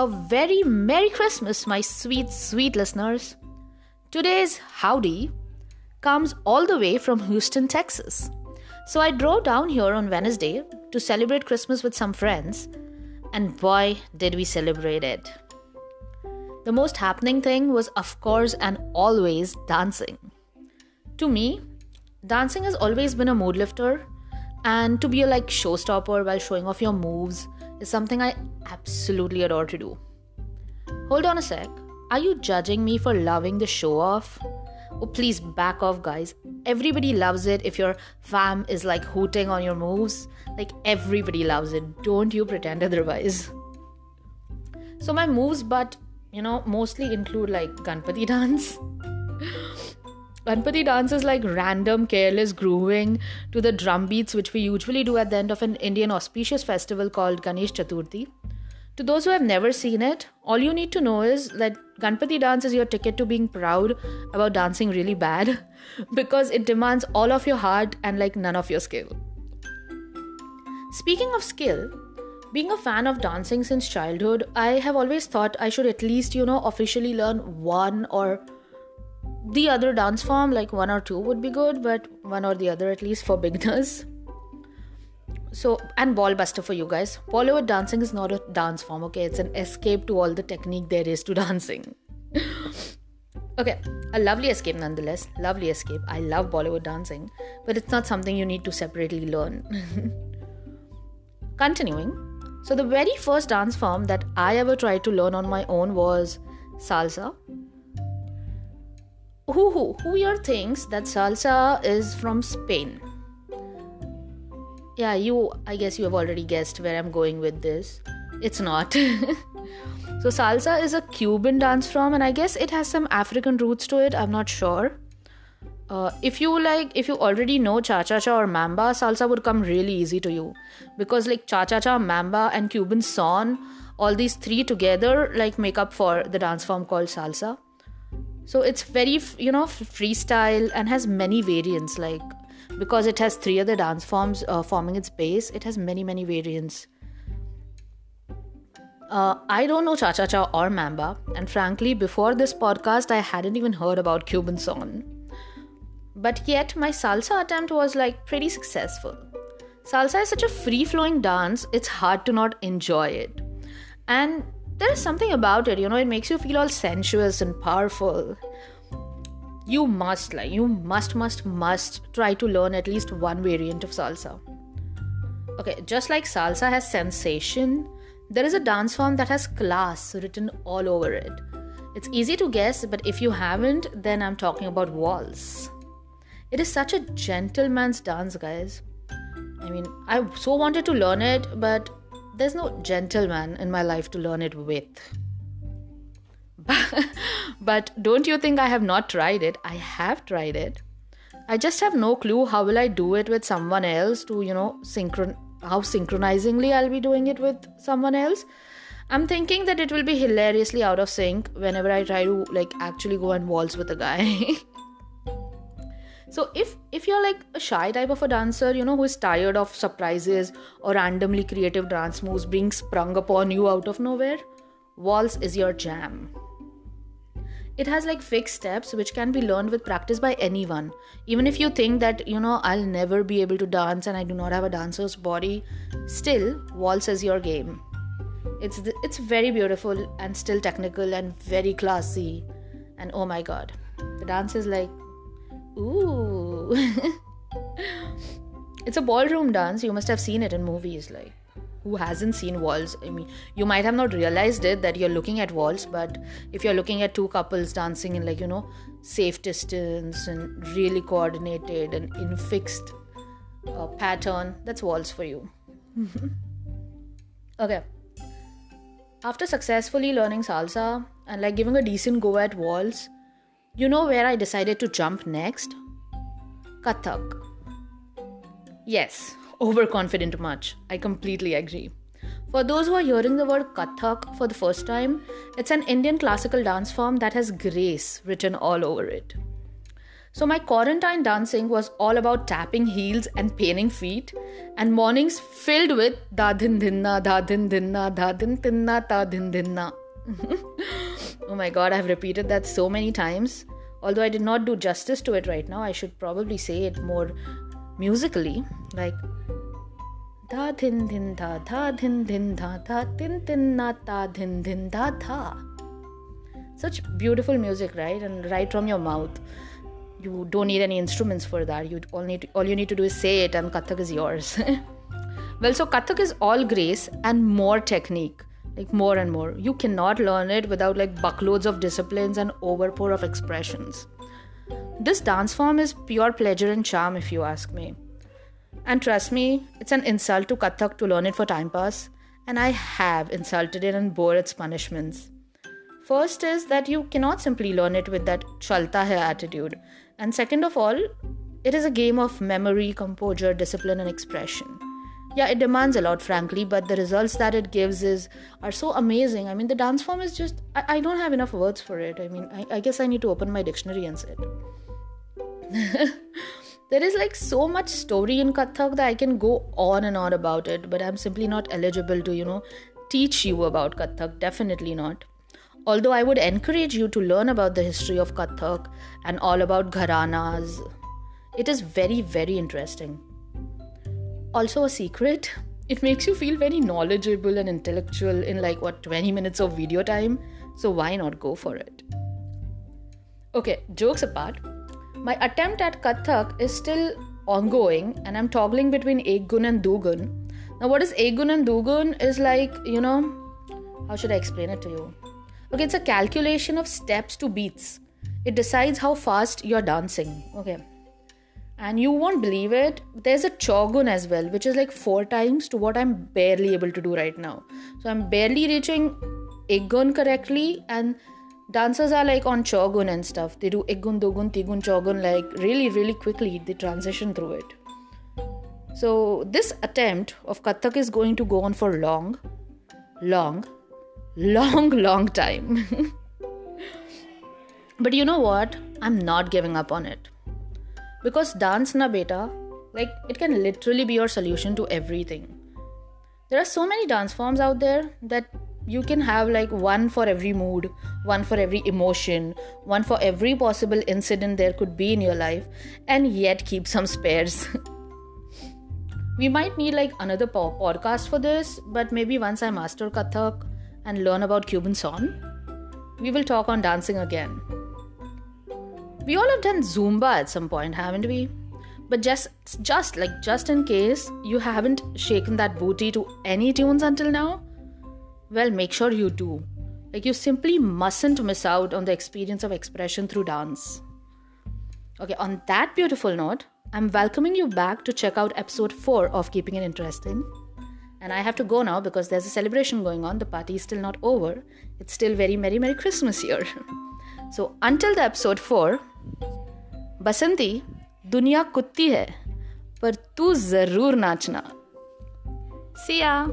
a very Merry Christmas, my sweet, sweet listeners. Today's howdy comes all the way from Houston, Texas. So I drove down here on Wednesday to celebrate Christmas with some friends, and boy, did we celebrate it. The most happening thing was, of course, and always dancing. To me, dancing has always been a mood lifter, and to be a like showstopper while showing off your moves is something I absolutely adore to do. Hold on a sec. Are you judging me for loving the show off? Oh, please back off, guys. Everybody loves it if your fam is like hooting on your moves. Like, everybody loves it. Don't you pretend otherwise. So, my moves, but you know, mostly include like Ganpati dance. Ganpati dance is like random, careless grooving to the drum beats, which we usually do at the end of an Indian auspicious festival called Ganesh Chaturthi. To those who have never seen it, all you need to know is that Ganpati dance is your ticket to being proud about dancing really bad because it demands all of your heart and like none of your skill. Speaking of skill, being a fan of dancing since childhood, I have always thought I should at least, you know, officially learn one or the other dance form, like one or two would be good, but one or the other at least for beginners. So, and ball buster for you guys. Bollywood dancing is not a dance form, okay? It's an escape to all the technique there is to dancing. okay, a lovely escape nonetheless. Lovely escape. I love Bollywood dancing, but it's not something you need to separately learn. Continuing, so the very first dance form that I ever tried to learn on my own was salsa. Who who who here thinks that salsa is from Spain? Yeah, you I guess you have already guessed where I'm going with this. It's not. so salsa is a Cuban dance form and I guess it has some African roots to it. I'm not sure. Uh, if you like if you already know cha cha cha or mambo salsa would come really easy to you because like cha cha cha mambo and cuban son all these three together like make up for the dance form called salsa so it's very you know freestyle and has many variants like because it has three other dance forms uh, forming its base it has many many variants uh, I don't know cha cha cha or mambo, and frankly, before this podcast, I hadn't even heard about Cuban son. But yet, my salsa attempt was like pretty successful. Salsa is such a free flowing dance, it's hard to not enjoy it. And there is something about it, you know, it makes you feel all sensuous and powerful. You must, like, you must, must, must try to learn at least one variant of salsa. Okay, just like salsa has sensation, there is a dance form that has class written all over it. It's easy to guess, but if you haven't, then I'm talking about waltz. It is such a gentleman's dance, guys. I mean, I so wanted to learn it, but there's no gentleman in my life to learn it with. but don't you think I have not tried it? I have tried it. I just have no clue how will I do it with someone else to, you know, synchron how synchronizingly I'll be doing it with someone else. I'm thinking that it will be hilariously out of sync whenever I try to like actually go and waltz with a guy. so if if you're like a shy type of a dancer you know who is tired of surprises or randomly creative dance moves being sprung upon you out of nowhere waltz is your jam. It has like fixed steps which can be learned with practice by anyone. Even if you think that you know i'll never be able to dance and i do not have a dancer's body still waltz is your game. It's it's very beautiful and still technical and very classy. And oh my god the dance is like Ooh. it's a ballroom dance. You must have seen it in movies. Like, who hasn't seen waltz? I mean, you might have not realized it that you're looking at waltz, but if you're looking at two couples dancing in, like, you know, safe distance and really coordinated and in fixed uh, pattern, that's waltz for you. okay. After successfully learning salsa and like giving a decent go at waltz, you know where I decided to jump next? Kathak. Yes, overconfident much. I completely agree. For those who are hearing the word Kathak for the first time, it's an Indian classical dance form that has grace written all over it. So my quarantine dancing was all about tapping heels and painting feet, and mornings filled with da din dinna, da din dinna, da din tinna, da din dinna. oh my god, I've repeated that so many times. Although I did not do justice to it right now, I should probably say it more musically, like da din din da da din din da da din din na da din din da da. Such beautiful music, right? And right from your mouth you don't need any instruments for that you all need to, all you need to do is say it and kathak is yours well so kathak is all grace and more technique like more and more. You cannot learn it without like buckloads of disciplines and overpour of expressions. This dance form is pure pleasure and charm if you ask me. And trust me it's an insult to kathak to learn it for time pass. And i have insulted it and bore its punishments. First is that you cannot simply learn it with that chalta hai attitude. And second of all, it is a game of memory, composure, discipline, and expression. Yeah, it demands a lot, frankly, but the results that it gives is are so amazing. I mean, the dance form is just I, I don't have enough words for it. I mean, I, I guess I need to open my dictionary and sit. there is like so much story in Kathak that I can go on and on about it, but I'm simply not eligible to, you know, teach you about Kathak. Definitely not. Although I would encourage you to learn about the history of Kathak and all about gharanas, it is very, very interesting. Also, a secret it makes you feel very knowledgeable and intellectual in like what 20 minutes of video time, so why not go for it? Okay, jokes apart, my attempt at Kathak is still ongoing and I'm toggling between Ekgun and Dugun. Now, what is Ekgun and Dugun is like, you know, how should I explain it to you? Okay, it's a calculation of steps to beats. It decides how fast you're dancing. Okay. And you won't believe it, there's a chogun as well, which is like four times to what I'm barely able to do right now. So I'm barely reaching Ekgun correctly, and dancers are like on chogun and stuff. They do Ekgun, Dugun, Tigun, Chogun like really, really quickly. They transition through it. So this attempt of Kathak is going to go on for long, long, long, long time. but you know what? I'm not giving up on it. Because dance na beta, like it can literally be your solution to everything. There are so many dance forms out there that you can have like one for every mood, one for every emotion, one for every possible incident there could be in your life, and yet keep some spares. we might need like another po- podcast for this, but maybe once I master Kathak and learn about Cuban song, we will talk on dancing again. We all have done Zumba at some point, haven't we? But just just like just in case you haven't shaken that booty to any tunes until now, well make sure you do. Like you simply mustn't miss out on the experience of expression through dance. Okay, on that beautiful note, I'm welcoming you back to check out episode 4 of Keeping It Interesting. And I have to go now because there's a celebration going on. The party is still not over. It's still very Merry Merry Christmas here. so until the episode 4, बसंती दुनिया कुत्ती है पर तू ज़रूर नाचना। सिया